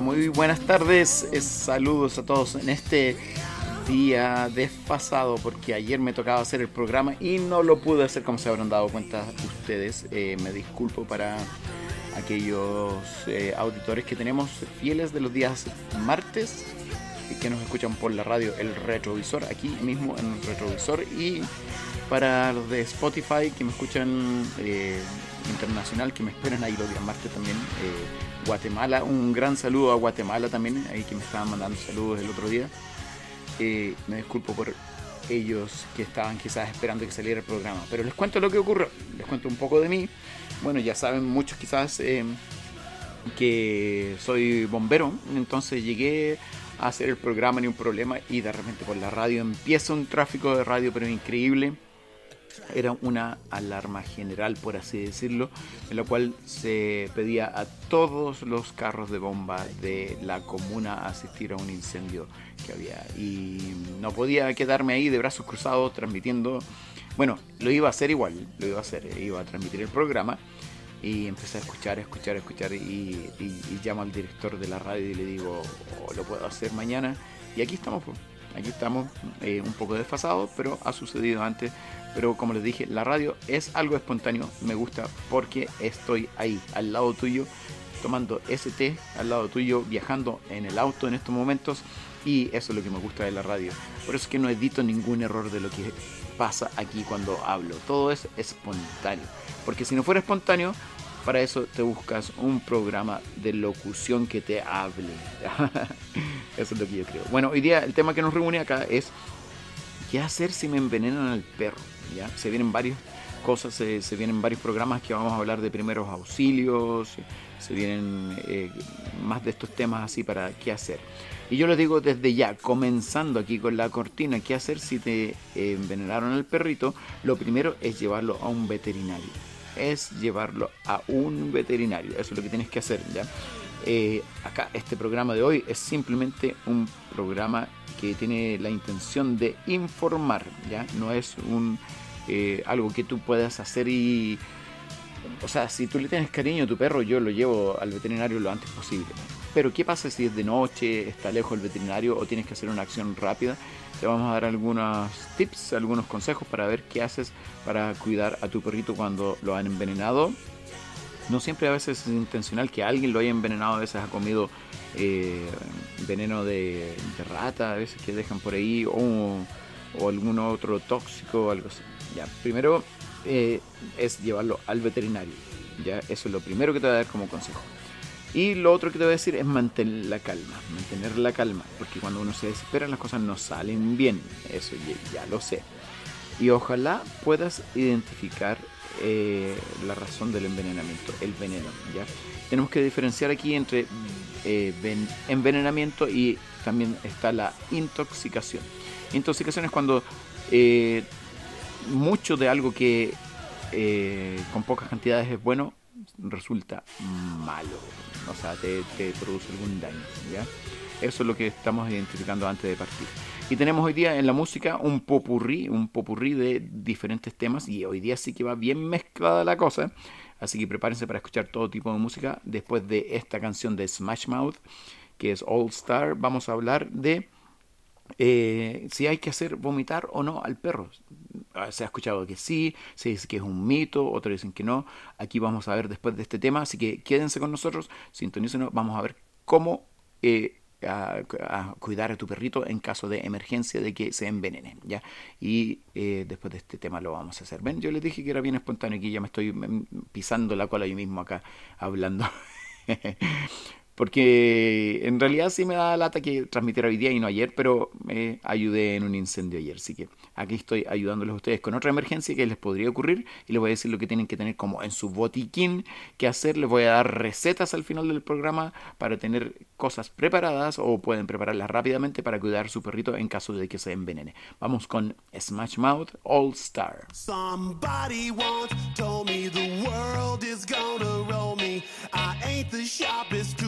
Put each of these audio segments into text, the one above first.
Muy buenas tardes. saludos a todos en este día desfasado porque ayer me tocaba hacer el programa y no lo pude hacer como se habrán dado cuenta ustedes. Eh, me disculpo para aquellos eh, auditores que tenemos fieles de los días martes y que nos escuchan por la radio El Retrovisor, aquí mismo en el Retrovisor y para los de Spotify que me escuchan eh, internacional, que me esperan ahí los días martes también. Guatemala, un gran saludo a Guatemala también, ahí que me estaban mandando saludos el otro día. Eh, me disculpo por ellos que estaban quizás esperando que saliera el programa. Pero les cuento lo que ocurrió, les cuento un poco de mí. Bueno, ya saben muchos quizás eh, que soy bombero, entonces llegué a hacer el programa ni un problema y de repente por la radio empieza un tráfico de radio pero increíble era una alarma general, por así decirlo, en la cual se pedía a todos los carros de bomba de la comuna a asistir a un incendio que había. Y no podía quedarme ahí de brazos cruzados transmitiendo. Bueno, lo iba a hacer igual, lo iba a hacer, iba a transmitir el programa. Y empecé a escuchar, a escuchar, a escuchar y, llamo al director de la radio y le digo, oh, lo puedo hacer mañana. Y aquí estamos, aquí estamos eh, un poco desfasados, pero ha sucedido antes pero como les dije, la radio es algo espontáneo, me gusta porque estoy ahí, al lado tuyo, tomando ST, al lado tuyo, viajando en el auto en estos momentos y eso es lo que me gusta de la radio. Por eso es que no edito ningún error de lo que pasa aquí cuando hablo, todo es espontáneo, porque si no fuera espontáneo, para eso te buscas un programa de locución que te hable. eso es lo que yo creo. Bueno, hoy día el tema que nos reúne acá es ¿qué hacer si me envenenan al perro? ¿ya? Se vienen varias cosas, se, vienen varios programas que vamos a hablar de primeros auxilios, se vienen eh, más de estos temas así para qué hacer. Y yo les digo desde ya, comenzando aquí con la cortina, qué hacer si te envenenaron al perrito, lo primero es llevarlo a un veterinario. Es llevarlo a un veterinario, eso es lo que tienes que hacer, ¿ya? Eh, acá este programa de hoy es simplemente un programa que tiene la intención de informar, ¿ya? No es un eh, algo que tú puedas hacer y... O sea, si tú le tienes cariño a tu perro, yo lo llevo al veterinario lo antes posible. Pero ¿qué pasa si es de noche, está lejos el veterinario o tienes que hacer una acción rápida? Te vamos a dar algunos tips, algunos consejos para ver qué haces para cuidar a tu perrito cuando lo han envenenado no siempre a veces es intencional que alguien lo haya envenenado, a veces ha comido eh, veneno de, rata, a veces que dejan por ahí, o, algún otro tóxico o algo así. Ya, primero eh, es llevarlo al veterinario. Ya, eso es lo primero que te voy a dar como consejo. Y lo otro que te voy a decir es mantener la calma, mantener la calma, porque cuando uno se desespera las cosas no salen bien, eso ya lo sé. Y ojalá puedas identificar eh, la razón del envenenamiento, el veneno. ¿ya? Tenemos que diferenciar aquí entre eh, envenenamiento y también está la intoxicación. Intoxicación es cuando eh, mucho de algo que con pocas cantidades es bueno resulta malo, o sea, te, te produce algún daño. Eso es lo que estamos identificando antes de partir. Y tenemos hoy día en la música un popurrí, un popurrí de diferentes temas y hoy día sí que va bien mezclada la cosa. Así que prepárense para escuchar todo tipo de música. Después de esta canción de Smash Mouth, que es All Star, vamos a hablar de eh, si hay que hacer vomitar o no al perro. Ah, se ha escuchado que sí, se dice que es un mito, otros dicen que no. Aquí vamos a ver después de este tema, así que quédense con nosotros, sintonícenos, vamos a ver cómo eh, a, cuidar a tu perrito en caso de emergencia de que se envenene, ¿ya? Y eh, después de este tema lo vamos a hacer. Ven, yo les dije que era bien espontáneo, aquí ya me estoy mm, pisando la cola yo mismo acá hablando. Porque en realidad sí me da lata que transmitiera hoy día y no ayer, pero me ayudé en un incendio ayer. Así que aquí estoy ayudándoles a ustedes con otra emergencia que les podría ocurrir y les voy a decir lo que tienen que tener como en su botiquín que hacer. Les voy a dar recetas al final del programa para tener cosas preparadas o pueden prepararlas rápidamente para cuidar a su perrito en caso de que se envenene. Vamos con Smash Mouth All Star. Somebody once told me the world is gonna roll me. I ain't the sharpest tool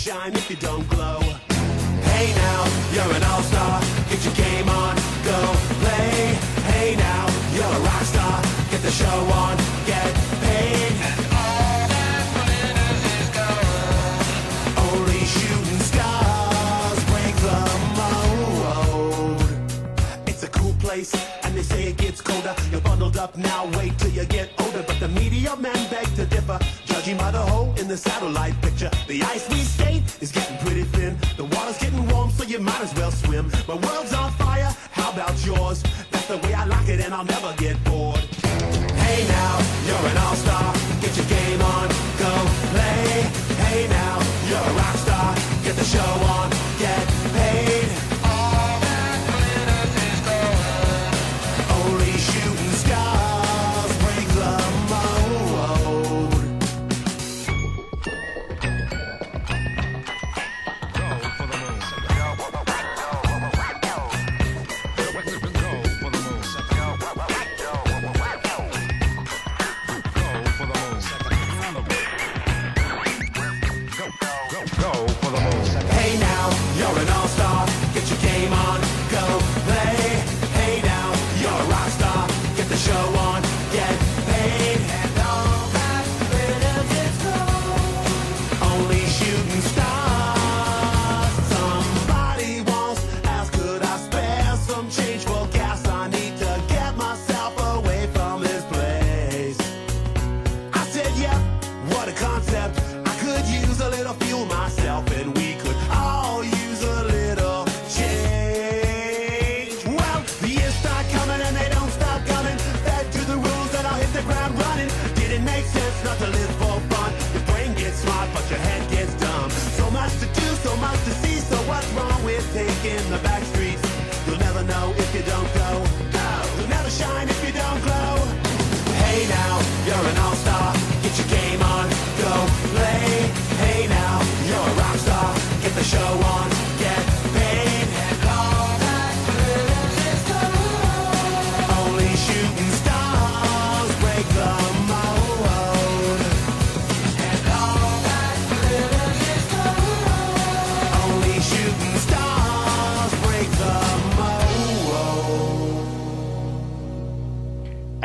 Shine if you don't glow. Hey now, you're an all-star. Get your game on, go play. Hey now, you're a rock star. Get the show on, get paid. And all that glitters is gold. Only shooting stars break the mold. It's a cool place, and they say it gets colder. You're bundled up now, wait till you get older. But the media differ, judging by the hole in the satellite picture. The ice we skate is getting pretty thin. The water's getting warm, so you might as well swim. My world's on fire, how about yours? That's the way I like it, and I'll never get bored. Hey now, you're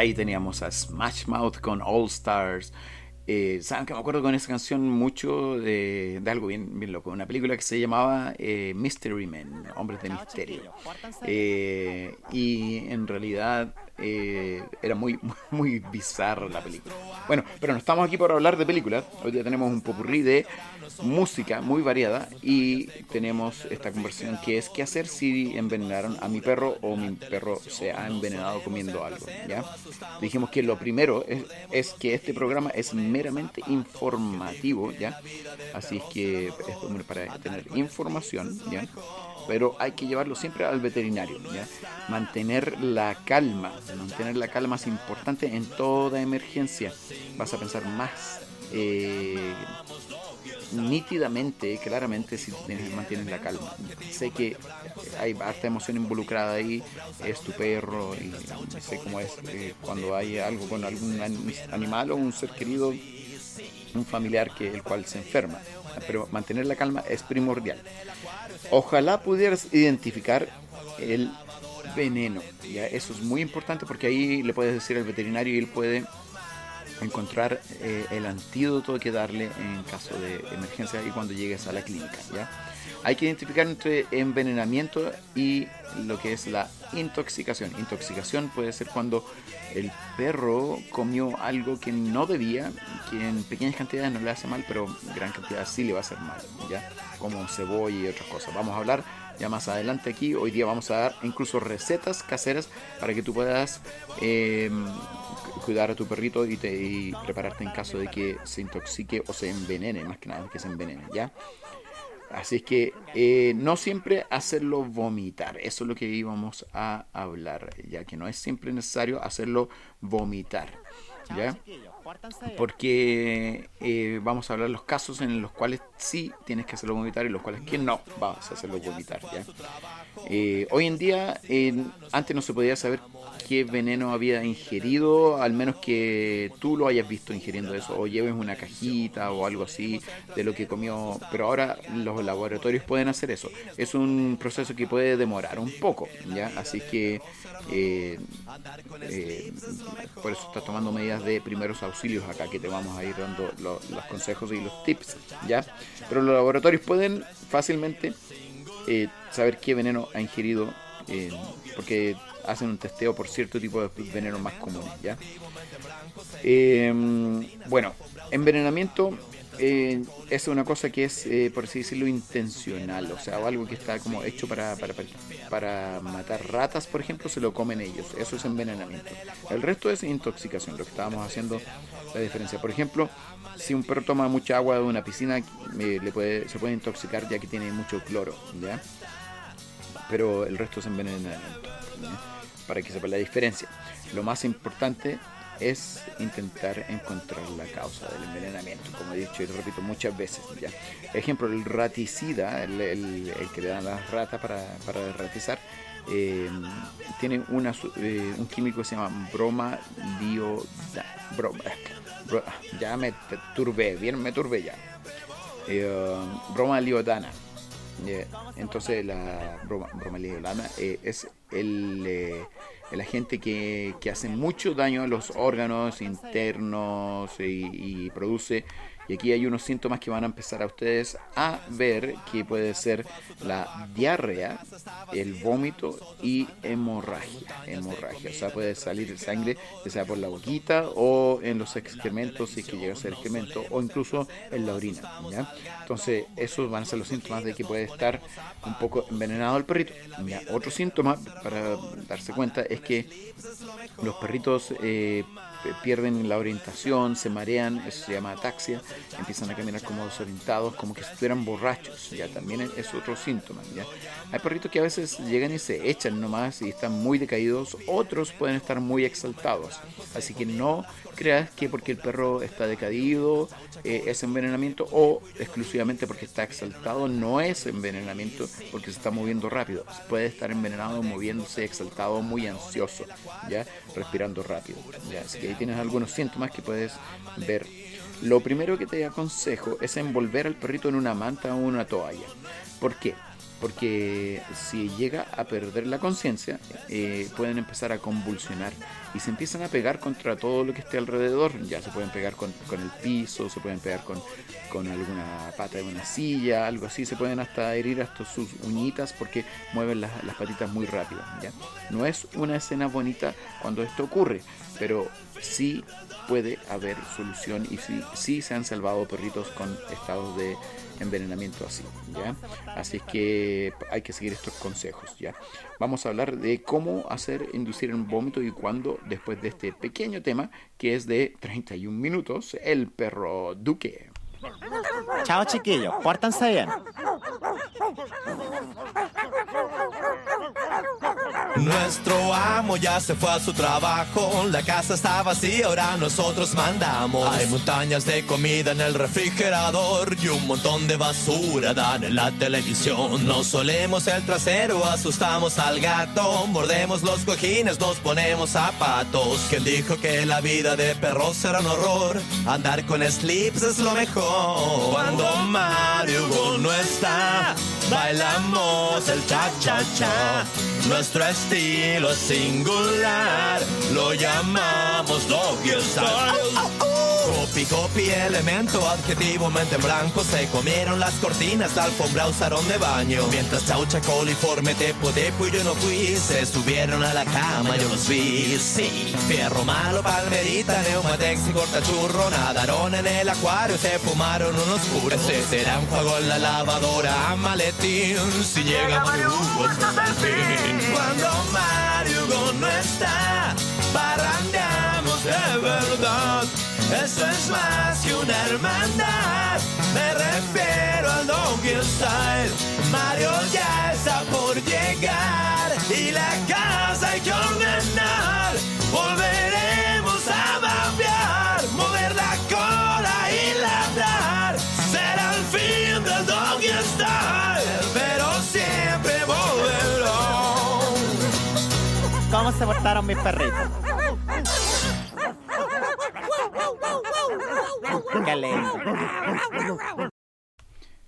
Ahí teníamos a Smash Mouth con All Stars. Eh, Saben que me acuerdo con esa canción mucho de, de algo bien, bien loco. Una película que se llamaba eh, Mystery Men, Hombres de Misterio. Eh, y en realidad eh, era muy, muy bizarra la película. Bueno, pero no estamos aquí para hablar de películas. Hoy día tenemos un popurrí de música muy variada y tenemos esta conversación que es qué hacer si envenenaron a mi perro o mi perro se ha envenenado comiendo algo. ¿ya? Dijimos que lo primero es, que este programa es meramente informativo, ¿ya? Así es que es para tener información, ¿ya? pero hay que llevarlo siempre al veterinario. Mantener la calma, mantener la calma es importante en toda emergencia. Vas a pensar más eh, nítidamente, claramente, si tienes- mantienes la calma. Sé que hay harta emoción involucrada ahí, es tu perro y sé cómo es eh, cuando hay algo con algún an- animal o un ser querido, un familiar que el cual se enferma. Pero mantener la calma es primordial. Ojalá pudieras identificar el veneno. ¿ya? Eso es muy importante porque ahí le puedes decir al veterinario y él puede encontrar eh, el antídoto que darle en caso de emergencia y cuando llegues a la clínica. ¿ya? Hay que identificar entre envenenamiento y lo que es la intoxicación. Intoxicación puede ser cuando el perro comió algo que no debía, que en pequeñas cantidades no le hace mal, pero en gran cantidad sí le va a hacer mal, ¿ya? Como cebolla y otras cosas. Vamos a hablar ya más adelante aquí. Hoy día vamos a dar incluso recetas caseras para que tú puedas eh, cuidar a tu perrito y, te, y prepararte en caso de que se intoxique o se envenene, más que nada que se envenene, ¿ya? Así es que eh, no siempre hacerlo vomitar, eso es lo que íbamos a hablar, ya que no es siempre necesario hacerlo vomitar, ¿ya? Porque eh, vamos a hablar los casos en los cuales sí tienes que hacerlo vomitar y los cuales que no vas a hacerlo vomitar. ¿ya? Eh, hoy en día, antes no se podía saber qué veneno había ingerido, al menos que tú lo hayas visto ingiriendo eso, o lleves una cajita o algo así de lo que comió, pero ahora los laboratorios pueden hacer eso. Es un proceso que puede demorar un poco, ¿ya? Así que eh, eh, por eso estás tomando medidas de primeros auxilios acá que te vamos a ir dando los consejos y los tips, ¿ya? Pero los laboratorios pueden fácilmente eh, saber qué veneno ha ingerido, porque hacen un testeo por cierto tipo de venenos más comunes, ¿ya? bueno, envenenamiento eh, es una cosa que es, eh, por así decirlo, intencional, o sea, algo que está como hecho para, para, para, matar ratas, por ejemplo, se lo comen ellos, eso es envenenamiento. El resto es intoxicación, lo que estábamos haciendo la diferencia. Por ejemplo, si un perro toma mucha agua de una piscina, eh, le puede, se puede intoxicar ya que tiene mucho cloro. Pero el resto es envenenamiento, para que sepa la diferencia. Lo más importante es intentar encontrar la causa del envenenamiento, como he dicho y repito muchas veces. ¿ya? Ejemplo, el raticida, el, que le dan las ratas para, para ratizar, eh, tiene una, eh, un químico que se llama broma broma, ya me turbé, bien me turbé ya. Eh, broma liodana. entonces la broma, broma liodana es el el agente que, que, hace mucho daño a los órganos internos y, y produce y aquí hay unos síntomas que van a empezar a ustedes a ver que puede ser la diarrea, el vómito y hemorragia. Hemorragia, o sea, puede salir sangre ya sea por la boquita o en los excrementos, si es que llega a ser excremento, o incluso en la orina. ¿ya? Entonces, esos van a ser los síntomas de que puede estar un poco envenenado el perrito. Otro síntoma para darse cuenta es que los perritos eh, pierden la orientación, se marean, eso se llama ataxia, empiezan a caminar como desorientados, como que estuvieran borrachos, ya también es otro síntoma. ¿ya? Hay perritos que a veces llegan y se echan nomás y están muy decaídos, otros pueden estar muy exaltados, así que no creas que porque el perro está decaído eh, es envenenamiento o exclusivamente porque está exaltado no es envenenamiento porque se está moviendo rápido. Puede estar envenenado moviéndose exaltado, muy ansioso, ya respirando rápido. ¿ya? Así que tienes algunos síntomas que puedes ver. Lo primero que te aconsejo es envolver al perrito en una manta o una toalla. ¿Por qué? porque si llega a perder la conciencia, eh, pueden empezar a convulsionar y se empiezan a pegar contra todo lo que esté alrededor. Ya se pueden pegar con, el piso, se pueden pegar con, alguna pata de una silla, algo así. Se pueden hasta herir hasta sus uñitas porque mueven las, patitas muy rápido. ¿ya? No es una escena bonita cuando esto ocurre, pero sí puede haber solución y sí, sí se han salvado perritos con estados de envenenamiento así, ¿ya? Así es que hay que seguir estos consejos, ¿ya? Vamos a hablar de cómo hacer inducir un vómito y cuándo, después de este pequeño tema, que es de 31 minutos, el perro Duque. Chao chiquillos, pórtanse bien. Nuestro amo ya se fue a su trabajo, la casa está vacía, ahora nosotros mandamos. Hay montañas de comida en el refrigerador y un montón de basura dan en la televisión. Nos solemos el trasero, asustamos al gato, mordemos los cojines, nos ponemos zapatos. ¿Quién dijo que la vida de perros era un horror? Andar con slips es lo mejor. Cuando Mario no está, bailamos el cha-cha-cha. Nuestro estilo es singular, lo llamamos doggy style. Copy, copy, elemento, adjetivo, mente en blanco. Se comieron las cortinas, la alfombra usaron de baño. Mientras chaucha, coliforme, tepo, tepo y yo no fui. Se subieron a la cama, yo los vi. Sí, fierro malo, palmerita, neumatex y cortachurro. Nadaron en el acuario, se fumaron unos puros. Se será un juego en la lavadora, maletín. Si llega Mario, fin. Cuando Mario no está, parrandeamos de verdad. Esto es más que una hermandad. Me refiero al Donkey Style. Mario ya está por llegar y la casa hay que ordenar. Volveremos a babear, mover la cola y ladrar. Será el fin del Donkey Style, pero siempre volverá. ¿Cómo se portaron mis perritos?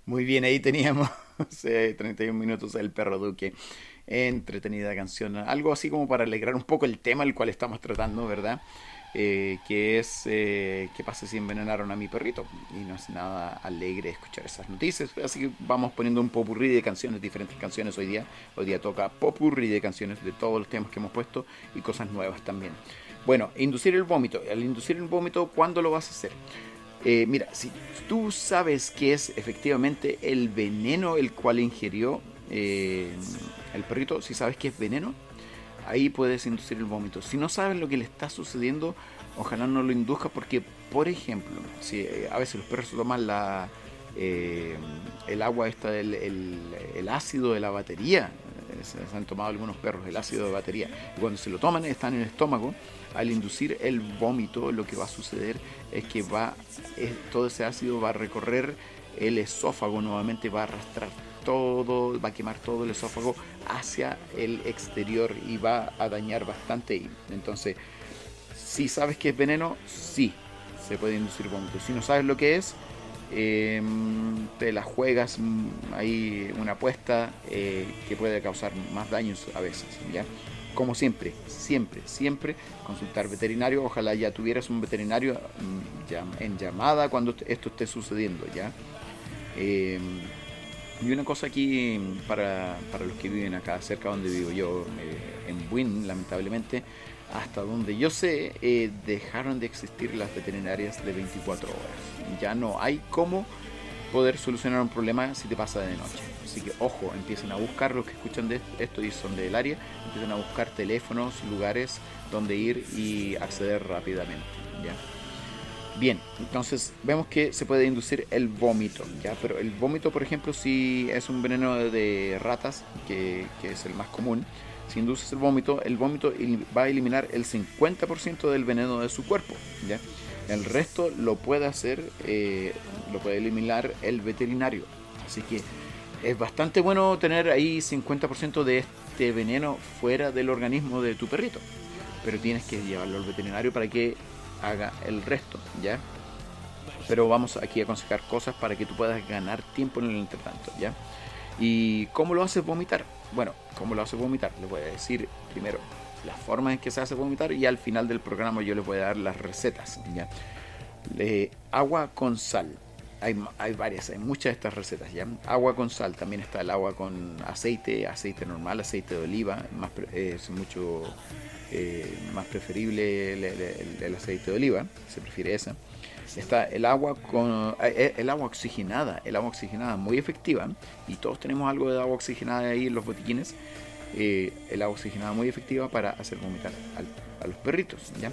Muy bien, ahí teníamos hace 31 minutos El Perro Duque. Entretenida canción, algo así como para alegrar un poco el tema el cual estamos tratando, ¿verdad? Eh, que es eh, qué pasa si envenenaron a mi perrito. Y no es nada alegre escuchar esas noticias. Así que vamos poniendo un popurrí de canciones, diferentes canciones hoy día. Hoy día toca popurrí de canciones de todos los temas que hemos puesto y cosas nuevas también. Bueno, inducir el vómito. Al inducir el vómito, ¿cuándo lo vas a hacer? Eh, mira, si tú sabes que es efectivamente el veneno el cual ingirió eh, el perrito, si sabes que es veneno, ahí puedes inducir el vómito. Si no sabes lo que le está sucediendo, ojalá no lo induzca porque, por ejemplo, si eh, a veces los perros toman la, el agua esta el, el ácido de la batería, se han tomado algunos perros el ácido de batería, y cuando se lo toman están en el estómago, al inducir el vómito lo que va a suceder es que va todo ese ácido va a recorrer el esófago nuevamente va a arrastrar todo va a quemar todo el esófago hacia el exterior y va a dañar bastante. Entonces si sabes que es veneno sí se puede inducir vómito. Si no sabes lo que es em, te la juegas mm, ahí una apuesta eh, que puede causar más daños a veces ya como siempre, siempre, siempre consultar veterinario. Ojalá ya tuvieras un veterinario mm, en llamada cuando esto esté sucediendo, ¿ya? Eh, y una cosa aquí para, los que viven acá, cerca donde vivo yo, eh, en Buin, lamentablemente, hasta donde yo sé, eh, dejaron de existir las veterinarias de 24 horas. Ya no hay cómo poder solucionar un problema si te pasa de noche. Así que ojo, empiecen a buscar los que escuchan de esto y son del área, empiecen a buscar teléfonos, lugares donde ir y acceder rápidamente. ¿ya? Bien, entonces vemos que se puede inducir el vómito, ¿ya? pero el vómito, por ejemplo, si es un veneno de ratas, que, que es el más común, si induces el vómito, el vómito va a eliminar el 50% del veneno de su cuerpo. ¿ya? El resto lo puede hacer, eh, lo puede eliminar el veterinario. Así que es bastante bueno tener ahí 50% de este veneno fuera del organismo de tu perrito. Pero tienes que llevarlo al veterinario para que haga el resto, ¿ya? Pero vamos aquí a aconsejar cosas para que tú puedas ganar tiempo en el entretanto, ¿ya? ¿Y cómo lo haces vomitar? Bueno, ¿cómo lo haces vomitar? Les voy a decir primero las formas en que se hace vomitar y al final del programa yo les voy a dar las recetas. ¿ya? agua con sal. Hay, hay, varias, hay muchas de estas recetas. ¿ya? Agua con sal, también está el agua con aceite, aceite normal, aceite de oliva, más, es mucho eh, más preferible el, aceite de oliva, se prefiere esa. Está el agua con eh, eh, el agua oxigenada, el agua oxigenada muy efectiva y todos tenemos algo de agua oxigenada ahí en los botiquines eh, el agua oxigenada muy efectiva para hacer vomitar a los perritos. ¿ya?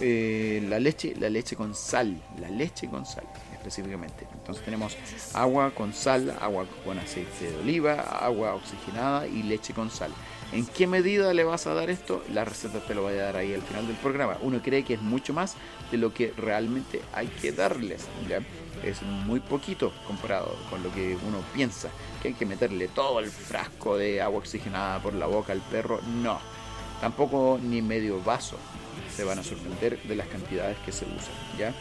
Eh, la leche, la leche con sal, la leche con sal específicamente. Entonces tenemos agua con sal, agua con aceite de oliva, agua oxigenada y leche con sal. ¿En qué medida le vas a dar esto? La receta te lo voy a dar ahí al final del programa. Uno cree que es mucho más de lo que realmente hay que darles. Es muy poquito comparado con lo que uno piensa que hay que meterle todo el frasco de agua oxigenada por la boca al perro. No, tampoco ni medio vaso. Se van a sorprender de las cantidades que se usan, ¿ya?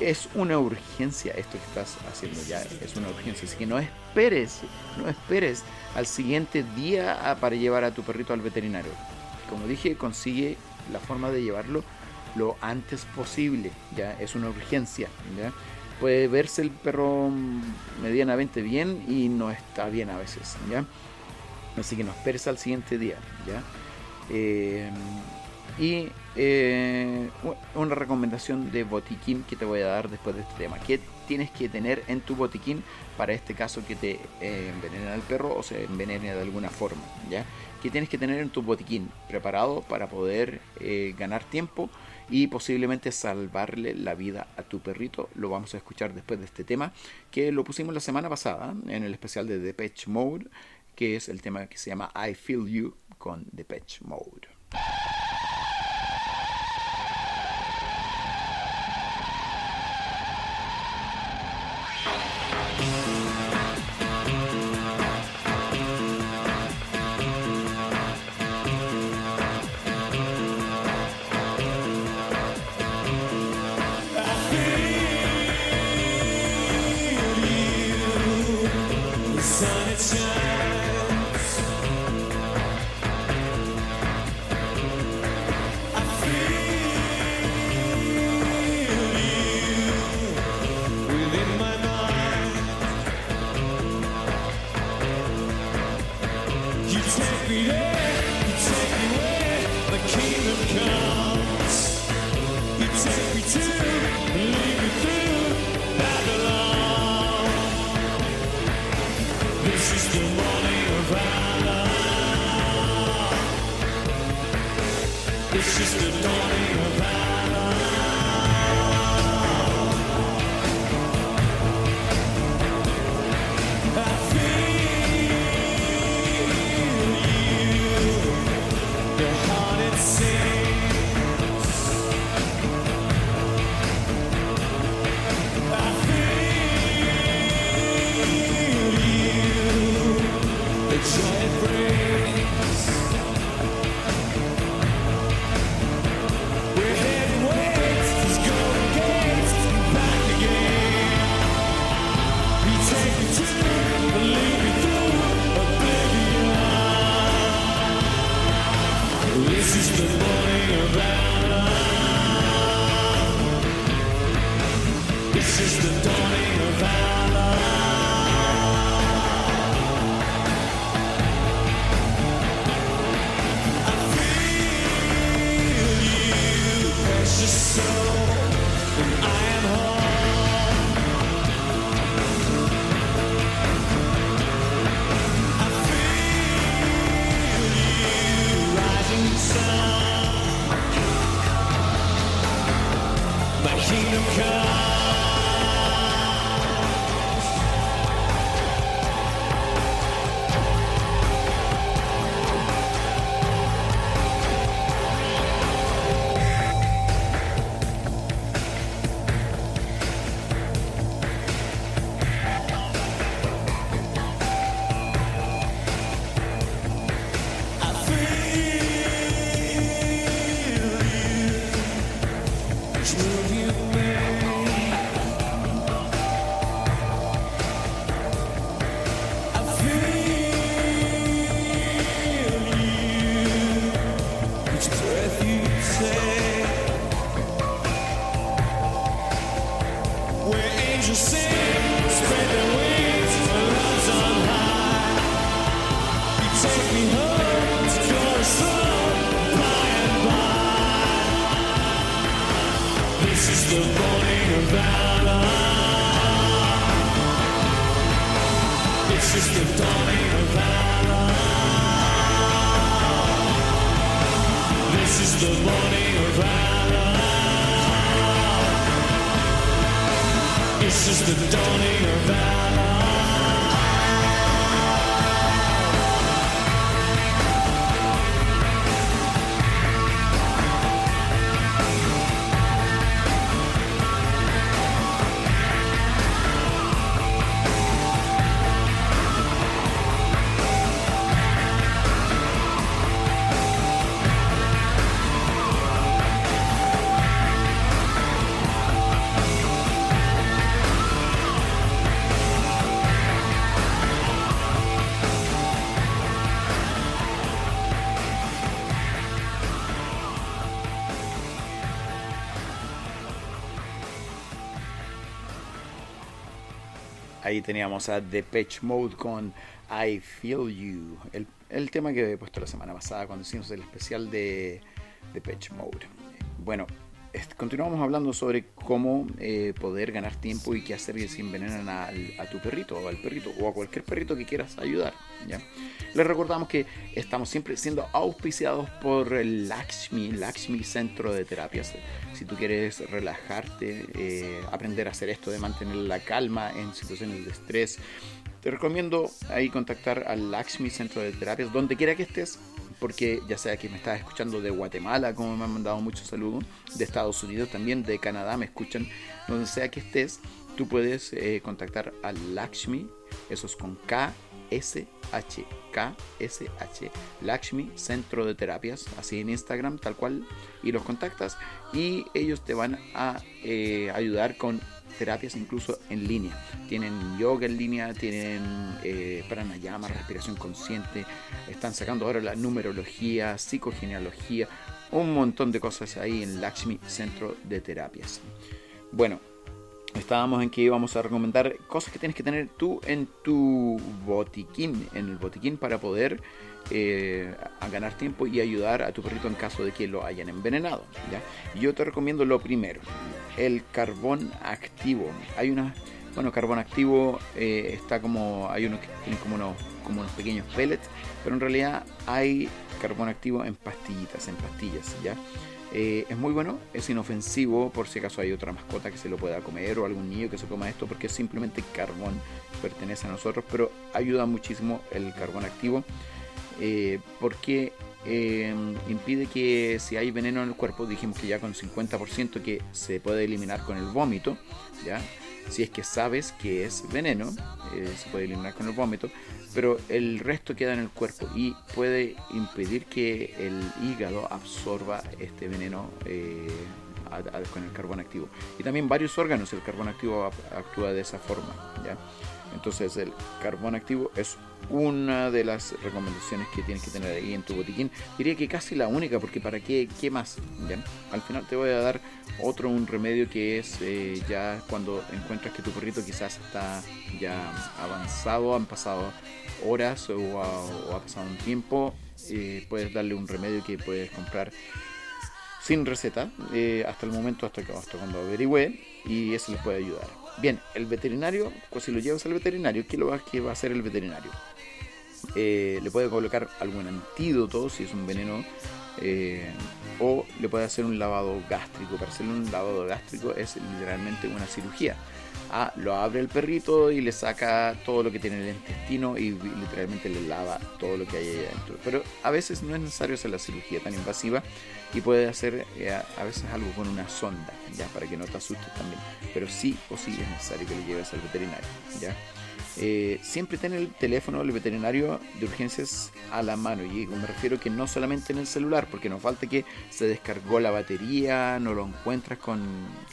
Es una urgencia esto que estás haciendo ya, es una urgencia. Así que no esperes, no esperes al siguiente día para llevar a tu perrito al veterinario. Como dije, consigue la forma de llevarlo lo antes posible, ya es una urgencia, ¿ya? Puede verse el perro medianamente bien y no está bien a veces, ¿ya? Así que no esperes al siguiente día, ¿ya? Eh, y eh, una recomendación de botiquín que te voy a dar después de este tema. ¿Qué tienes que tener en tu botiquín para este caso que te eh, envenena el perro o se envenene de alguna forma? ¿ya? ¿Qué tienes que tener en tu botiquín preparado para poder ganar tiempo? Y posiblemente salvarle la vida a tu perrito. Lo vamos a escuchar después de este tema, que lo pusimos la semana pasada en el especial de Depeche Mode, que es el tema que se llama I Feel You con Depeche Mode. Ahí teníamos a Depeche Mode con I Feel You, el, el tema que he puesto la semana pasada cuando hicimos el especial de Depeche Mode. Bueno, continuamos hablando sobre cómo eh, poder ganar tiempo y qué hacer si envenenan al- a, tu perrito o al perrito o a cualquier perrito que quieras ayudar. ¿ya? Les recordamos que estamos siempre siendo auspiciados por el Lakshmi, Lakshmi Centro de Terapias. Si tú quieres relajarte, eh, aprender a hacer esto de mantener la calma en situaciones de estrés, te recomiendo ahí contactar al Lakshmi Centro de Terapias, donde quiera que estés, porque ya sea que me estás escuchando de Guatemala, como me han mandado muchos saludos, de Estados Unidos también, de Canadá me escuchan, donde sea que estés, tú puedes eh, contactar al Lakshmi, eso es con K, S, H, K, S, H, Lakshmi Centro de Terapias, así en Instagram, tal cual, y los contactas, y ellos te van a eh, ayudar con terapias incluso en línea. Tienen yoga en línea, tienen eh, pranayama, respiración consciente, están sacando ahora la numerología, psicogenealogía, un montón de cosas ahí en Lakshmi Centro de Terapias. Bueno, estábamos en que íbamos a recomendar cosas que tienes que tener tú en tu botiquín, en el botiquín para poder eh, a ganar tiempo y ayudar a tu perrito en caso de que lo hayan envenenado. ¿ya? Yo te recomiendo lo primero, el carbón activo. Hay una, bueno, carbón activo eh, está como, hay uno que tiene como unos, como unos pequeños pellets, pero en realidad hay carbón activo en pastillitas, en pastillas, ¿ya? Eh, es muy bueno, es inofensivo por si acaso hay otra mascota que se lo pueda comer o algún niño que se coma esto porque es simplemente carbón, pertenece a nosotros, pero ayuda muchísimo el carbón activo eh, porque eh, impide que si hay veneno en el cuerpo, dijimos que ya con 50% que se puede eliminar con el vómito, ¿ya? Si es que sabes que es veneno, eh, se puede eliminar con el vómito, pero el resto queda en el cuerpo y puede impedir que el hígado absorba este veneno eh, con el carbón activo. Y también varios órganos el carbón activo actúa de esa forma. ¿ya? Entonces el carbón activo es una de las recomendaciones que tienes que tener ahí en tu botiquín. Diría que casi la única, porque para qué, qué más. ¿Ya? Al final te voy a dar otro un remedio que es eh, ya cuando encuentras que tu perrito quizás está ya avanzado, han pasado horas o ha, pasado un tiempo, eh, puedes darle un remedio que puedes comprar sin receta eh, hasta el momento, hasta, hasta cuando averigüe, y eso les puede ayudar. Bien, el veterinario, pues si lo llevas al veterinario, ¿qué, lo va, qué va a hacer el veterinario? Eh, le puede colocar algún antídoto si es un veneno eh, o le puede hacer un lavado gástrico. Para hacerle un lavado gástrico es literalmente una cirugía. Ah, lo abre el perrito y le saca todo lo que tiene en el intestino y literalmente le lava todo lo que hay ahí adentro. Pero a veces no es necesario hacer la cirugía tan invasiva y puede hacer eh, a veces algo con una sonda, ya para que no te asustes también. Pero sí o sí es necesario que le lleves al veterinario, ya. Eh, siempre ten el teléfono del veterinario de urgencias a la mano. Y me refiero que no solamente en el celular, porque no falta que se descargó la batería, no lo encuentras con,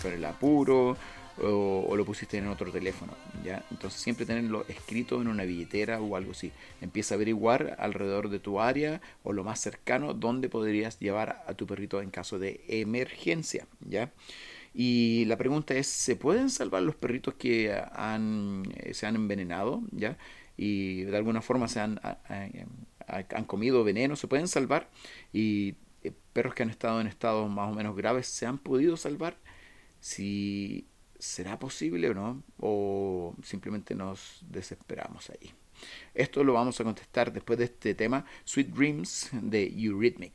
con el apuro o, lo pusiste en otro teléfono. ¿ya? Entonces siempre tenerlo escrito en una billetera o algo así. Empieza a averiguar alrededor de tu área o lo más cercano dónde podrías llevar a tu perrito en caso de emergencia. ¿ya? Y la pregunta es, ¿se pueden salvar los perritos que han, eh, se han envenenado? ¿ya? Y de alguna forma se han, han comido veneno, ¿se pueden salvar? Y eh, perros que han estado en estados más o menos graves, ¿se han podido salvar? Si será posible o no, o simplemente nos desesperamos ahí. Esto lo vamos a contestar después de este tema, Sweet Dreams de Eurythmic.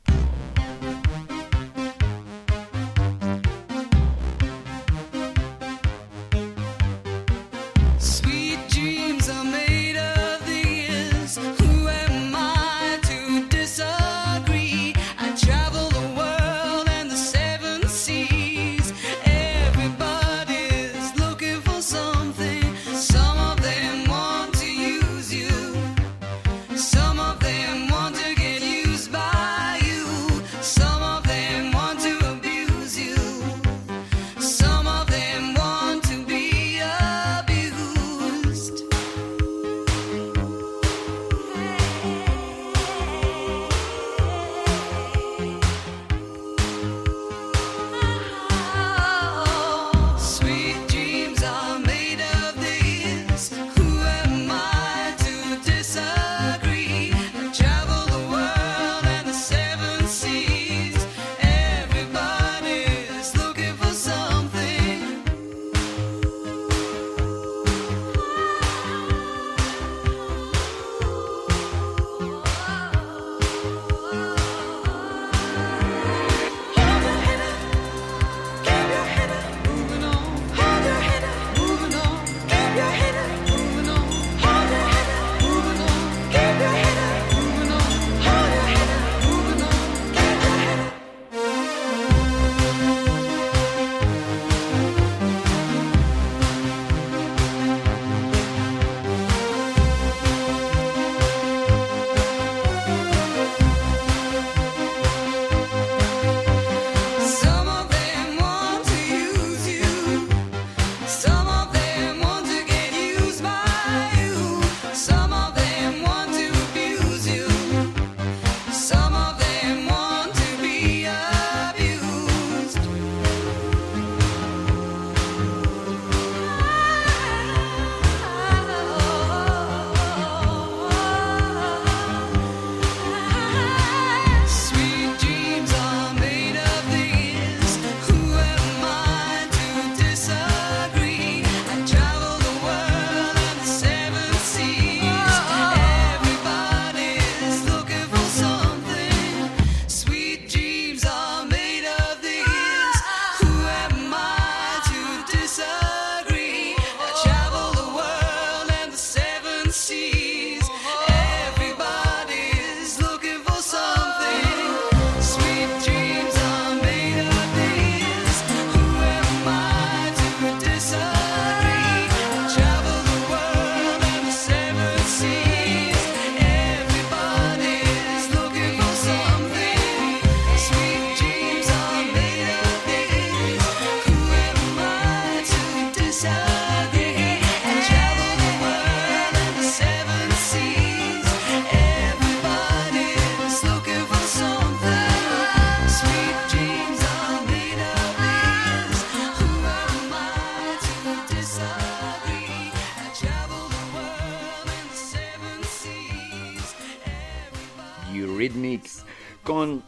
Eurythmics con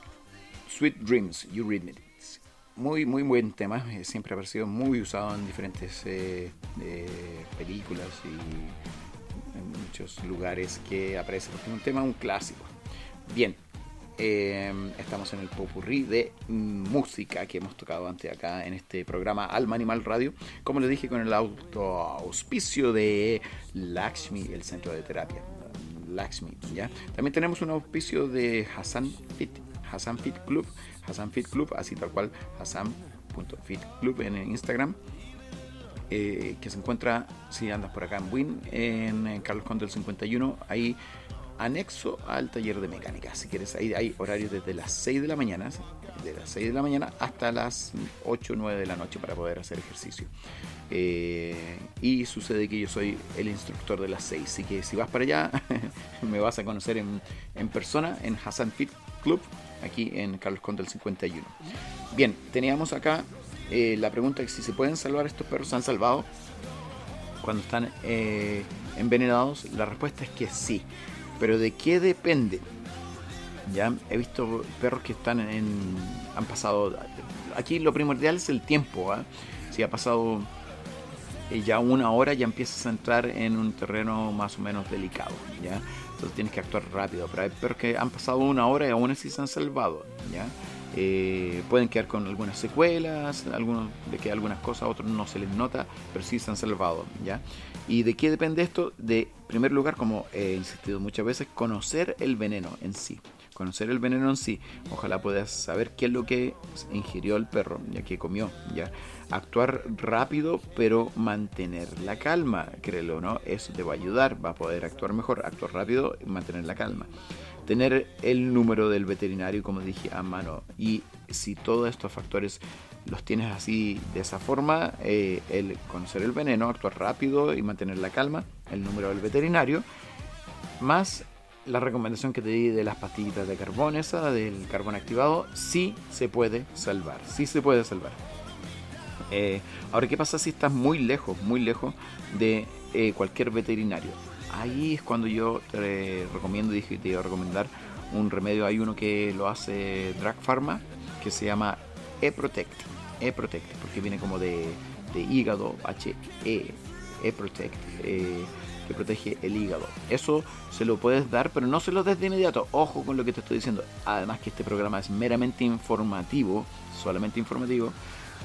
Sweet Dreams, Eurythmics. Muy, muy buen tema, eh, siempre ha parecido muy usado en diferentes eh, eh, películas y en muchos lugares que aparece es un tema, un clásico. Bien, eh, estamos en el popurrí de música que hemos tocado antes acá en este programa Alma Animal Radio. Como les dije, con el auto auspicio de Lakshmi, el centro de terapia. Lakshmi, ¿ya? También tenemos un auspicio de Hassan Fit, Hassan Fit Club, Hassan Fit Club, así tal cual, Hassan.fit Club en Instagram. eh, que se encuentra, si andas por acá en Win, en, en Carlos Conde del 51, ahí anexo al taller de mecánica. Si quieres, ahí hay horarios desde las 6 de la mañana, de las 6 de la mañana hasta las 8 o 9 de la noche para poder hacer ejercicio. Eh, y sucede que yo soy el instructor de las 6, así que si vas para allá, me vas a conocer en, en persona en Hassan Fit Club, aquí en Carlos Conde del 51. Bien, teníamos acá eh, la pregunta de si se pueden salvar estos perros. ¿Se han salvado cuando están eh, envenenados? La respuesta es que sí. Pero ¿de qué depende? Ya he visto perros que están en. han pasado. Aquí lo primordial es el tiempo. ¿ah? Si ha pasado eh, ya una hora, ya empiezas a entrar en un terreno más o menos delicado. ¿ya? Entonces tienes que actuar rápido. Pero hay perros que han pasado una hora y aún así se han salvado. ¿ya? Eh, pueden quedar con algunas secuelas, algunos de que algunas cosas, otros no se les nota, pero sí se han salvado, ¿ya? ¿Y de qué depende esto? De, en primer lugar, como he insistido muchas veces, conocer el veneno en sí. Conocer el veneno en sí. Ojalá puedas saber qué es lo que ingirió el perro, ya que comió, ya. Actuar rápido, pero mantener la calma, créelo, ¿no? Eso te va a ayudar, va a poder actuar mejor. Actuar rápido y mantener la calma tener el número del veterinario, como dije, a mano. Y si todos estos factores los tienes así de esa forma, eh, el conocer el veneno, actuar rápido y mantener la calma, el número del veterinario, más la recomendación que te di de las pastillitas de carbón, esa del carbón activado, sí se puede salvar, sí se puede salvar. Eh, ahora, ¿qué pasa si estás muy lejos, muy lejos de eh, cualquier veterinario? ahí es cuando yo te recomiendo, dije te iba a recomendar un remedio. Hay uno que lo hace Drag Pharma que se llama E-Protect. E-Protect, porque viene como de, de hígado, H-E, E-Protect, eh, que protege el hígado. Eso se lo puedes dar, pero no se lo des de inmediato. Ojo con lo que te estoy diciendo. Además que este programa es meramente informativo, solamente informativo.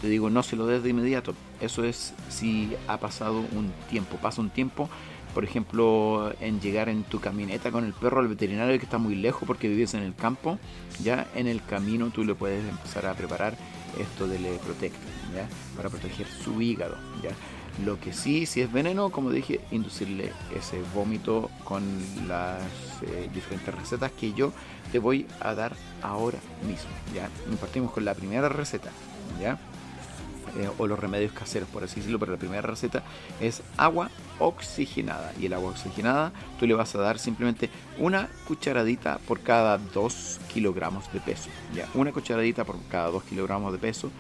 Te digo, no se lo des de inmediato. Eso es si ha pasado un tiempo. Pasa un tiempo por ejemplo, en llegar en tu camioneta con el perro al veterinario que está muy lejos porque vives en el campo, ya en el camino tú le puedes empezar a preparar esto del Protect, ¿ya? Para proteger su hígado, ¿ya? Lo que sí, si es veneno, como dije, inducirle ese vómito con las eh, diferentes recetas que yo te voy a dar ahora mismo, ¿ya? Partimos con la primera receta, ¿ya? Eh, o los remedios caseros, por así decirlo, pero la primera receta es agua oxigenada. Y el agua oxigenada tú le vas a dar simplemente una cucharadita por cada 2 kilogramos de peso. ¿ya? Una cucharadita por cada 2 kilogramos de peso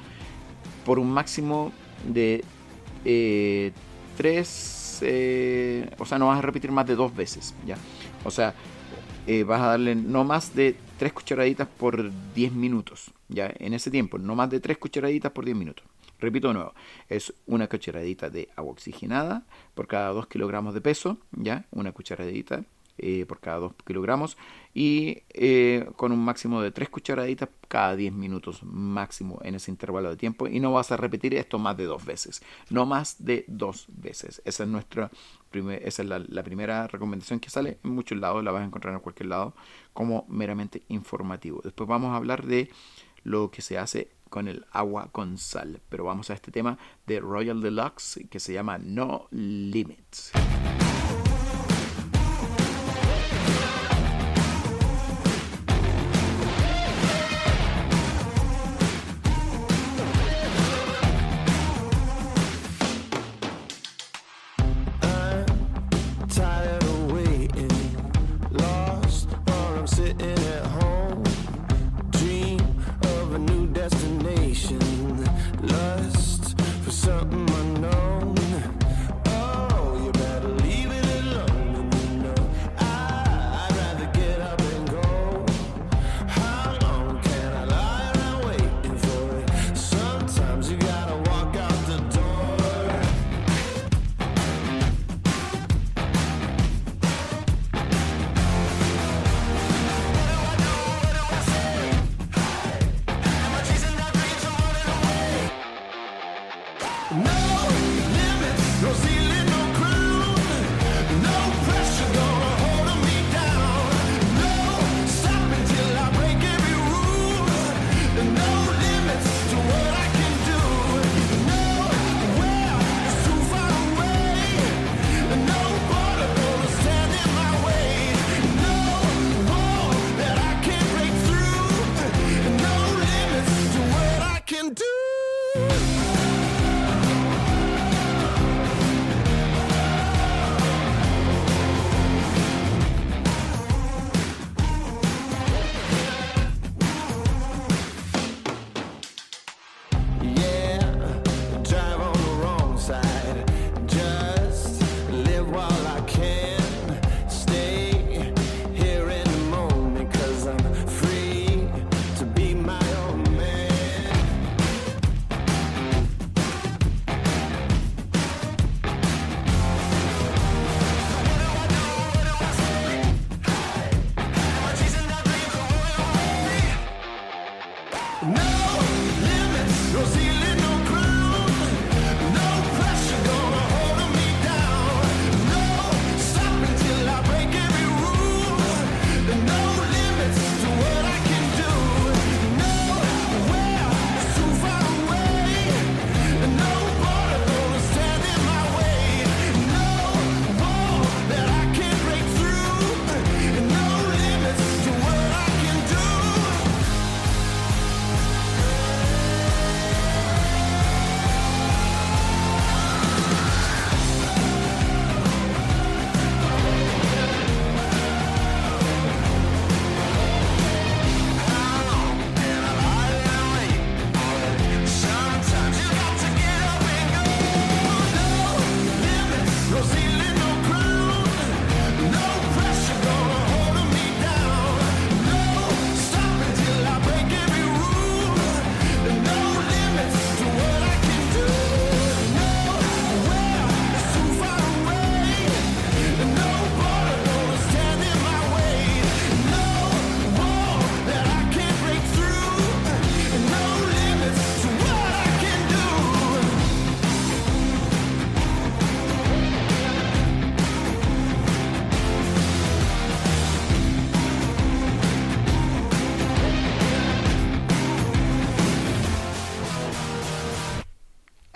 por un máximo de 3, eh, o sea, no vas a repetir más de dos veces. ¿ya? O sea, eh, vas a darle no más de 3 cucharaditas por 10 minutos. Ya, en ese tiempo, no más de 3 cucharaditas por 10 minutos. Repito de nuevo, es una cucharadita de agua oxigenada por cada 2 kilogramos de peso, ¿ya? Una cucharadita eh, por cada 2 kilogramos y eh, con un máximo de 3 cucharaditas cada 10 minutos máximo en ese intervalo de tiempo y no vas a repetir esto más de dos veces, no más de dos veces. Esa es nuestra esa es la primera recomendación que sale en muchos lados, la vas a encontrar en cualquier lado como meramente informativo. Después vamos a hablar de lo que se hace con el agua con sal. Pero vamos a este tema de Royal Deluxe que se llama No Limits.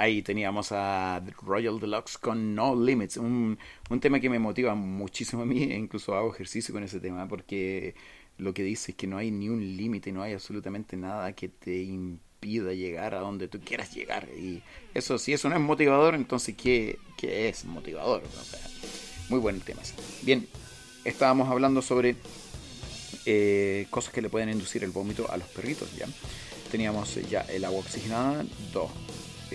Ahí teníamos a Royal Deluxe con No Limits, un, un tema que me motiva muchísimo a mí, e incluso hago ejercicio con ese tema, porque lo que dice es que no hay ni un límite, no hay absolutamente nada que te impida llegar a donde tú quieras llegar. Y eso, si eso no es motivador, entonces ¿qué, qué es motivador? Muy buen tema. Bien, estábamos hablando sobre eh, cosas que le pueden inducir el vómito a los perritos, ¿ya? Teníamos eh, ya el agua oxigenada, dos.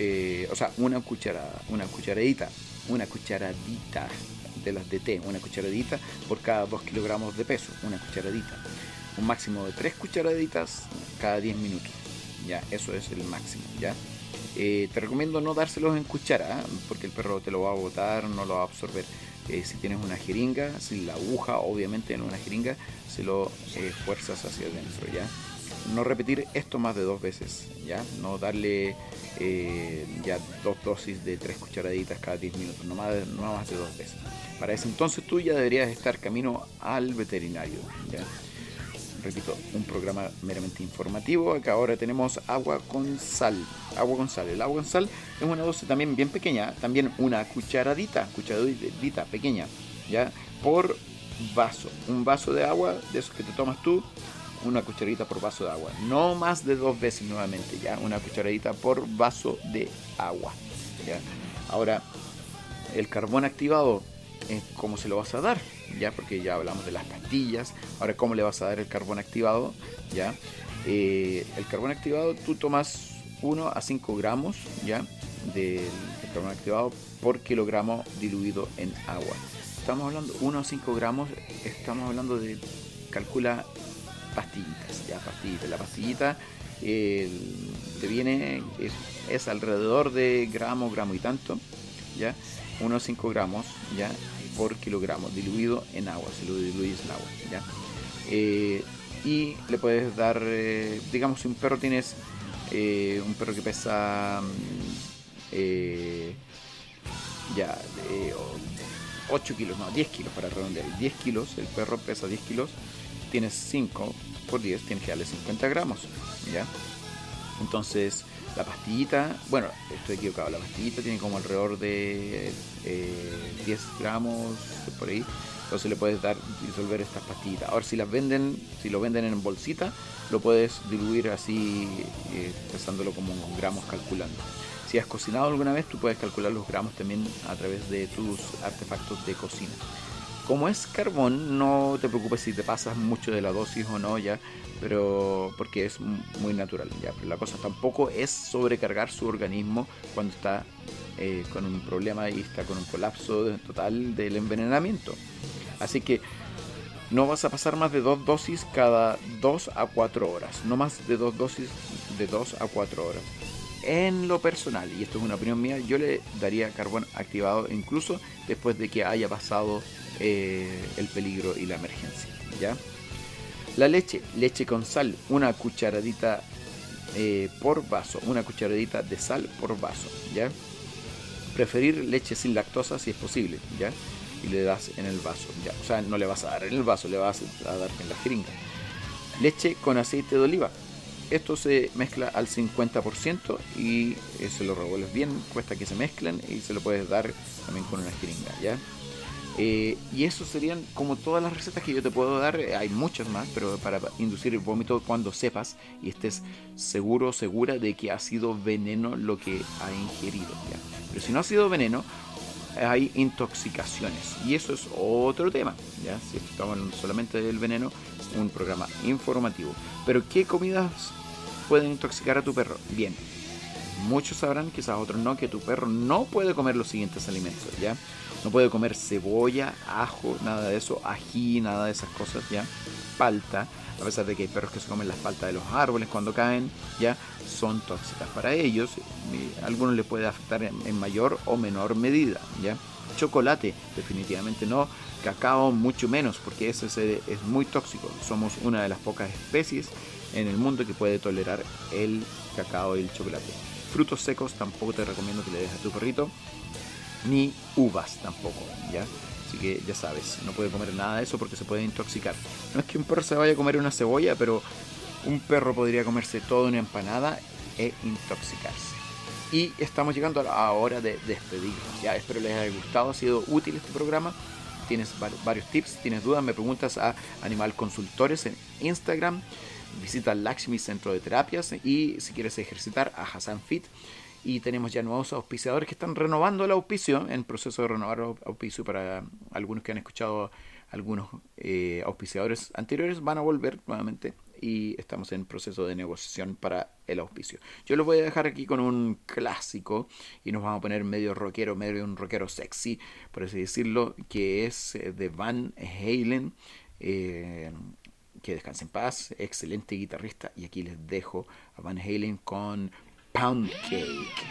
Eh, o sea, una cucharada, una cucharadita, una cucharadita de las de té, una cucharadita por cada 2 kilogramos de peso, una cucharadita. Un máximo de 3 cucharaditas cada 10 minutos. Ya, eso es el máximo, ¿ya? Eh, te recomiendo no dárselos en cuchara, ¿eh? porque el perro te lo va a botar, no lo va a absorber. Eh, si tienes una jeringa, si la aguja, obviamente en una jeringa, se lo eh, fuerzas hacia adentro, ¿ya? No repetir esto más de dos veces, ¿ya? No darle eh, ya dos dosis de tres cucharaditas cada 10 minutos, no más, no más de dos veces. Para ese entonces tú ya deberías estar camino al veterinario, ¿ya? repito, un programa meramente informativo. Acá ahora tenemos agua con sal. Agua con sal. El agua con sal es una dosis también bien pequeña, también una cucharadita, cucharadita pequeña, ¿ya? Por vaso. Un vaso de agua, de esos que te tomas tú, una cucharadita por vaso de agua. No más de dos veces nuevamente, ¿ya? Una cucharadita por vaso de agua, ¿ya? Ahora, el carbón activado, ¿cómo se lo vas a dar? Ya, porque ya hablamos de las pastillas. Ahora, ¿cómo le vas a dar el carbón activado? Ya, Eh, el carbón activado, tú tomas 1 a 5 gramos, ya, del carbón activado por kilogramo diluido en agua. Estamos hablando 1 a 5 gramos, estamos hablando de, calcula pastillitas, ya, pastillitas. La pastillita eh, te viene, es, es alrededor de gramo, gramo y tanto, ya, unos 5 gramos ya por kilogramo diluido en agua, si lo diluyes en agua, ya. Eh, y le puedes dar, eh, digamos, si un perro tienes eh, un perro que pesa mm, eh, ya eh, o- 8 kilos, no, 10 kilos para redondear, 10 kilos, el perro pesa 10 kilos, tienes 5 por 10, tienes que darle 50 gramos, ya. Entonces, la pastillita, bueno, estoy equivocado, la pastillita tiene como alrededor de eh, 10 gramos por ahí. Entonces le puedes dar, disolver estas pastillitas. Ahora si las venden, si lo venden en bolsita, lo puedes diluir así, eh, pesándolo como en gramos calculando. Si has cocinado alguna vez, tú puedes calcular los gramos también a través de tus artefactos de cocina. Como es carbón, no te preocupes si te pasas mucho de la dosis o no ya, pero porque es muy natural ya. Pero la cosa tampoco es sobrecargar su organismo cuando está eh, con un problema y está con un colapso total del envenenamiento. Así que no vas a pasar más de dos dosis cada 2 a 4 horas. No más de dos dosis de 2 a 4 horas. En lo personal, y esto es una opinión mía, yo le daría carbón activado incluso después de que haya pasado eh, el peligro y la emergencia. ¿ya? La leche, leche con sal, una cucharadita eh, por vaso, una cucharadita de sal por vaso. ¿ya? Preferir leche sin lactosa si es posible. ¿ya? Y le das en el vaso. ¿ya? O sea, no le vas a dar en el vaso, le vas a dar en la jeringa. Leche con aceite de oliva. Esto se mezcla al 50% y eh, se lo revuelves bien, cuesta que se mezclen y se lo puedes dar también con una jeringa, ¿ya? Eh, y eso serían como todas las recetas que yo te puedo dar, eh, hay muchas más, pero para inducir el vómito cuando sepas y estés seguro, segura de que ha sido veneno lo que ha ingerido, ¿ya? Pero si no ha sido veneno, hay intoxicaciones y eso es otro tema, ¿ya? Si estamos solamente del veneno, un programa informativo. Pero ¿qué comidas pueden intoxicar a tu perro? Bien, muchos sabrán, quizás otros no, que tu perro no puede comer los siguientes alimentos, ¿ya? No puede comer cebolla, ajo, nada de eso, ají, nada de esas cosas, ¿ya? Palta, a pesar de que hay perros que se comen las paltas de los árboles cuando caen, ¿ya? Son tóxicas para ellos, a algunos les puede afectar en, mayor o menor medida, ¿ya? Chocolate, definitivamente no, cacao mucho menos, porque ese se- es muy tóxico. Somos una de las pocas especies en el mundo que puede tolerar el cacao y el chocolate. Frutos secos tampoco te recomiendo que le des a tu perrito, ni uvas tampoco, ¿ya? Así que ya sabes, no puede comer nada de eso porque se puede intoxicar. No es que un perro se vaya a comer una cebolla, pero un perro podría comerse toda una empanada e intoxicarse. Y estamos llegando a la hora de despedirnos. Ya espero les haya gustado, ha sido útil este programa. Tienes var- varios tips, tienes dudas, me preguntas a Animal Consultores en Instagram. Visita Lakshmi Centro de Terapias y si quieres ejercitar a Hassan Fit. Y tenemos ya nuevos auspiciadores que están renovando el auspicio, en proceso de renovar el auspicio para algunos que han escuchado algunos eh, auspiciadores anteriores van a volver nuevamente y estamos en proceso de negociación para el auspicio. Yo los voy a dejar aquí con un clásico y nos vamos a poner medio rockero, medio un rockero sexy, por así decirlo, que es eh, de Van Halen. eh, que descanse en paz, excelente guitarrista. Y aquí les dejo a Van Halen con Pound Cake.